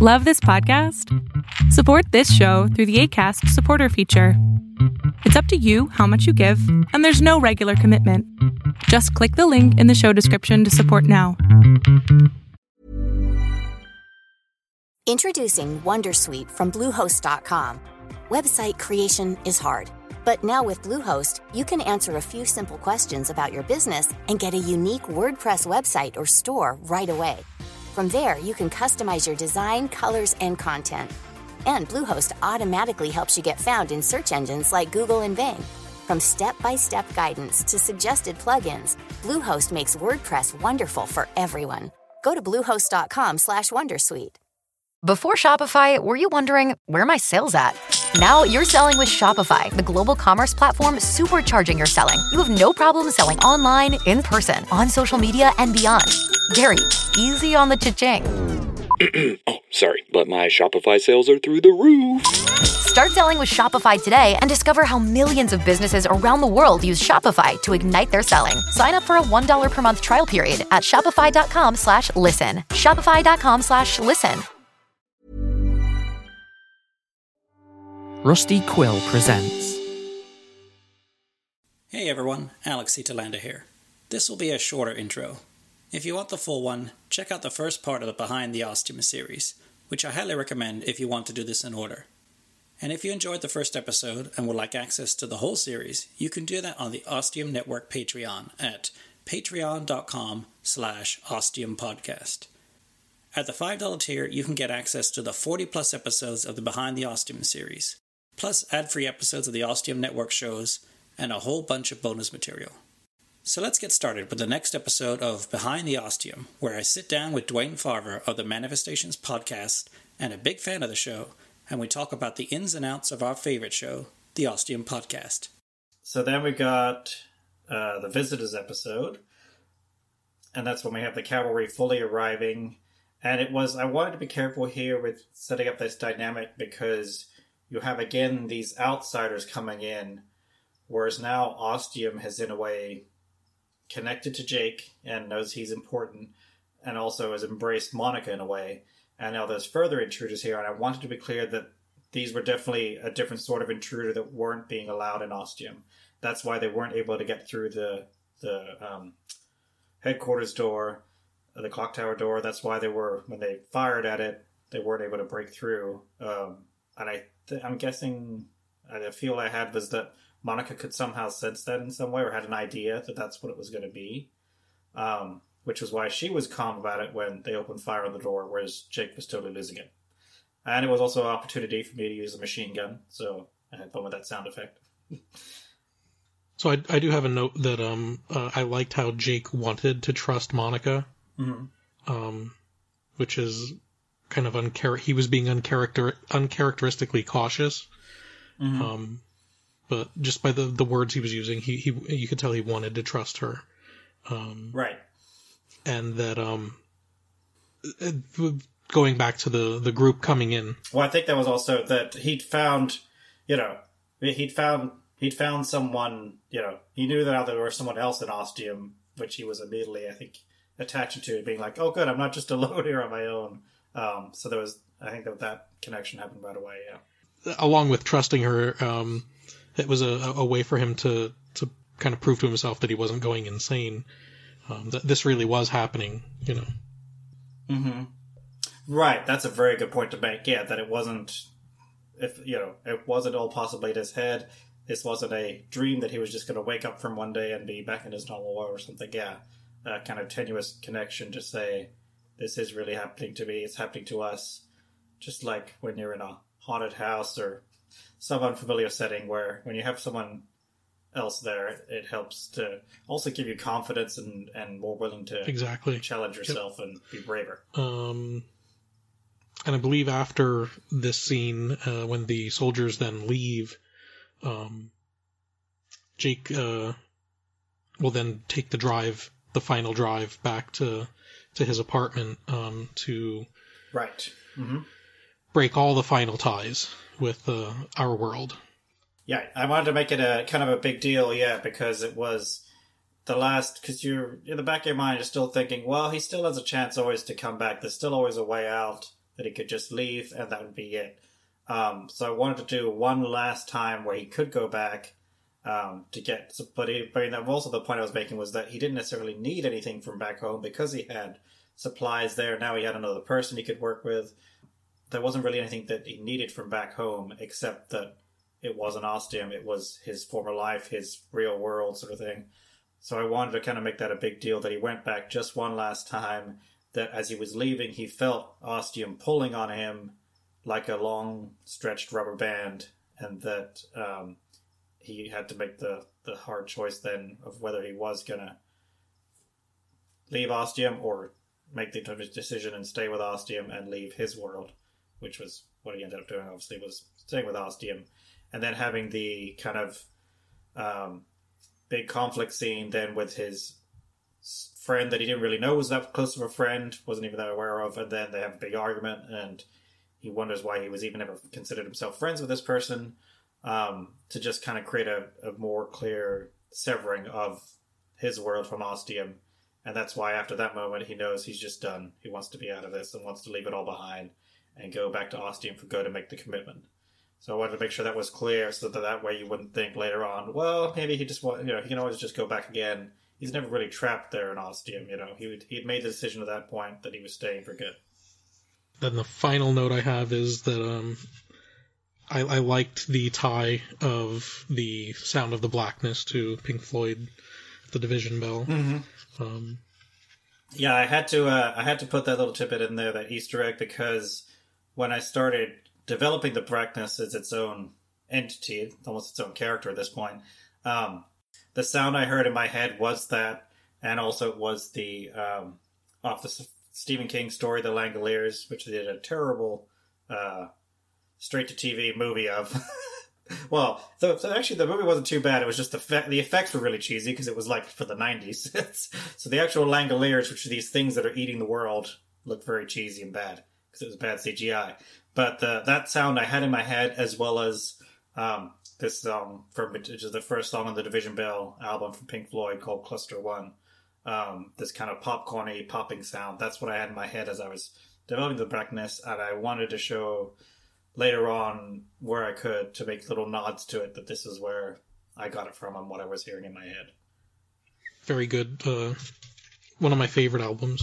Love this podcast? Support this show through the ACAST supporter feature. It's up to you how much you give, and there's no regular commitment. Just click the link in the show description to support now. Introducing Wondersuite from Bluehost.com. Website creation is hard, but now with Bluehost, you can answer a few simple questions about your business and get a unique WordPress website or store right away. From there, you can customize your design, colors, and content. And Bluehost automatically helps you get found in search engines like Google and Bing. From step-by-step guidance to suggested plugins, Bluehost makes WordPress wonderful for everyone. Go to bluehost.com/wondersuite. Before Shopify, were you wondering where my sales at? Now you're selling with Shopify, the global commerce platform supercharging your selling. You have no problem selling online, in person, on social media, and beyond. Gary, easy on the cha-ching. oh, sorry, but my Shopify sales are through the roof. Start selling with Shopify today and discover how millions of businesses around the world use Shopify to ignite their selling. Sign up for a $1 per month trial period at shopify.com slash listen. Shopify.com slash listen. Rusty Quill presents. Hey everyone, Alex Italanda here. This will be a shorter intro. If you want the full one, check out the first part of the Behind the Ostium series, which I highly recommend if you want to do this in order. And if you enjoyed the first episode and would like access to the whole series, you can do that on the Ostium Network Patreon at patreon.com slash ostiumpodcast. At the $5 tier, you can get access to the 40 plus episodes of the Behind the Ostium series, plus ad-free episodes of the Ostium Network shows, and a whole bunch of bonus material. So let's get started with the next episode of Behind the Ostium, where I sit down with Dwayne Farver of the Manifestations podcast and a big fan of the show, and we talk about the ins and outs of our favorite show, the Ostium podcast. So then we got uh, the visitors episode, and that's when we have the cavalry fully arriving. And it was I wanted to be careful here with setting up this dynamic because you have again these outsiders coming in, whereas now Ostium has in a way connected to Jake and knows he's important, and also has embraced Monica in a way. And now there's further intruders here, and I wanted to be clear that these were definitely a different sort of intruder that weren't being allowed in Ostium. That's why they weren't able to get through the the um, headquarters door, the clock tower door. That's why they were when they fired at it, they weren't able to break through. Um, and I th- I'm guessing the feel I had was that Monica could somehow sense that in some way or had an idea that that's what it was going to be. Um, which was why she was calm about it when they opened fire on the door, whereas Jake was totally losing it. And it was also an opportunity for me to use a machine gun, so I had fun with that sound effect. So I, I do have a note that um uh, I liked how Jake wanted to trust Monica, mm-hmm. um, which is kind of unchar- he was being uncharacter uncharacteristically cautious. Mm-hmm. Um, but just by the, the words he was using, he, he you could tell he wanted to trust her. Um, right. And that um, going back to the the group coming in. Well, I think that was also that he'd found, you know, he'd found he'd found someone, you know, he knew that there was someone else in Ostium, which he was immediately, I think, attaching to, being like, oh, good, I'm not just alone here on my own. Um, so there was, I think that that connection happened right away. Yeah. Along with trusting her, um, it was a, a way for him to to kind of prove to himself that he wasn't going insane. Um, that this really was happening, you know. Mm-hmm. Right. That's a very good point to make. Yeah, that it wasn't, if you know, it wasn't all possibly in his head. This wasn't a dream that he was just going to wake up from one day and be back in his normal world or something. Yeah, a kind of tenuous connection to say this is really happening to me. It's happening to us. Just like when you're in a haunted house or some unfamiliar setting where when you have someone else there, it helps to also give you confidence and, and more willing to exactly challenge yourself yep. and be braver. Um, and I believe after this scene, uh, when the soldiers then leave, um, Jake uh, will then take the drive, the final drive back to to his apartment um, to right mm-hmm. Break all the final ties with uh, our world. Yeah, I wanted to make it a kind of a big deal, yeah, because it was the last. Because you're in the back of your mind, you're still thinking, well, he still has a chance always to come back. There's still always a way out. that he could just leave and that would be it. Um, so I wanted to do one last time where he could go back um, to get. But, he, but also the point I was making was that he didn't necessarily need anything from back home because he had supplies there. Now he had another person he could work with. There wasn't really anything that he needed from back home except that it wasn't Ostium. It was his former life, his real world sort of thing. So I wanted to kind of make that a big deal that he went back just one last time. That as he was leaving, he felt Ostium pulling on him like a long stretched rubber band, and that um, he had to make the, the hard choice then of whether he was gonna leave Ostium or make the decision and stay with Ostium and leave his world, which was what he ended up doing. Obviously, was staying with Ostium, and then having the kind of um, big conflict scene then with his friend that he didn't really know was that close of a friend, wasn't even that aware of, and then they have a big argument, and he wonders why he was even ever considered himself friends with this person. Um, to just kind of create a, a more clear severing of his world from Ostium and that's why after that moment, he knows he's just done. He wants to be out of this and wants to leave it all behind and go back to Ostium for good and make the commitment. So I wanted to make sure that was clear so that that way you wouldn't think later on, well, maybe he just want, you know, he can always just go back again. He's never really trapped there in Ostium, you know. He would, he'd made the decision at that point that he was staying for good. Then the final note I have is that um, I, I liked the tie of the Sound of the Blackness to Pink Floyd, the Division Bell. Mm-hmm. Um, yeah, I had to uh, I had to put that little tidbit in there, that Easter egg, because when I started developing the Blackness as its own entity, almost its own character at this point, um, the sound I heard in my head was that, and also it was the um, off the Stephen King story, The Langoliers, which they did a terrible uh, straight to TV movie of. well, so, so, actually, the movie wasn't too bad. It was just the fe- the effects were really cheesy because it was like for the '90s. so the actual Langoliers, which are these things that are eating the world, look very cheesy and bad because it was bad CGI. But uh, that sound I had in my head, as well as um, this song from which is the first song on the Division Bell album from Pink Floyd called Cluster One. Um, this kind of popcorny popping sound. That's what I had in my head as I was developing the Blackness, and I wanted to show later on where I could to make little nods to it that this is where I got it from and what I was hearing in my head. Very good. Uh, one of my favorite albums.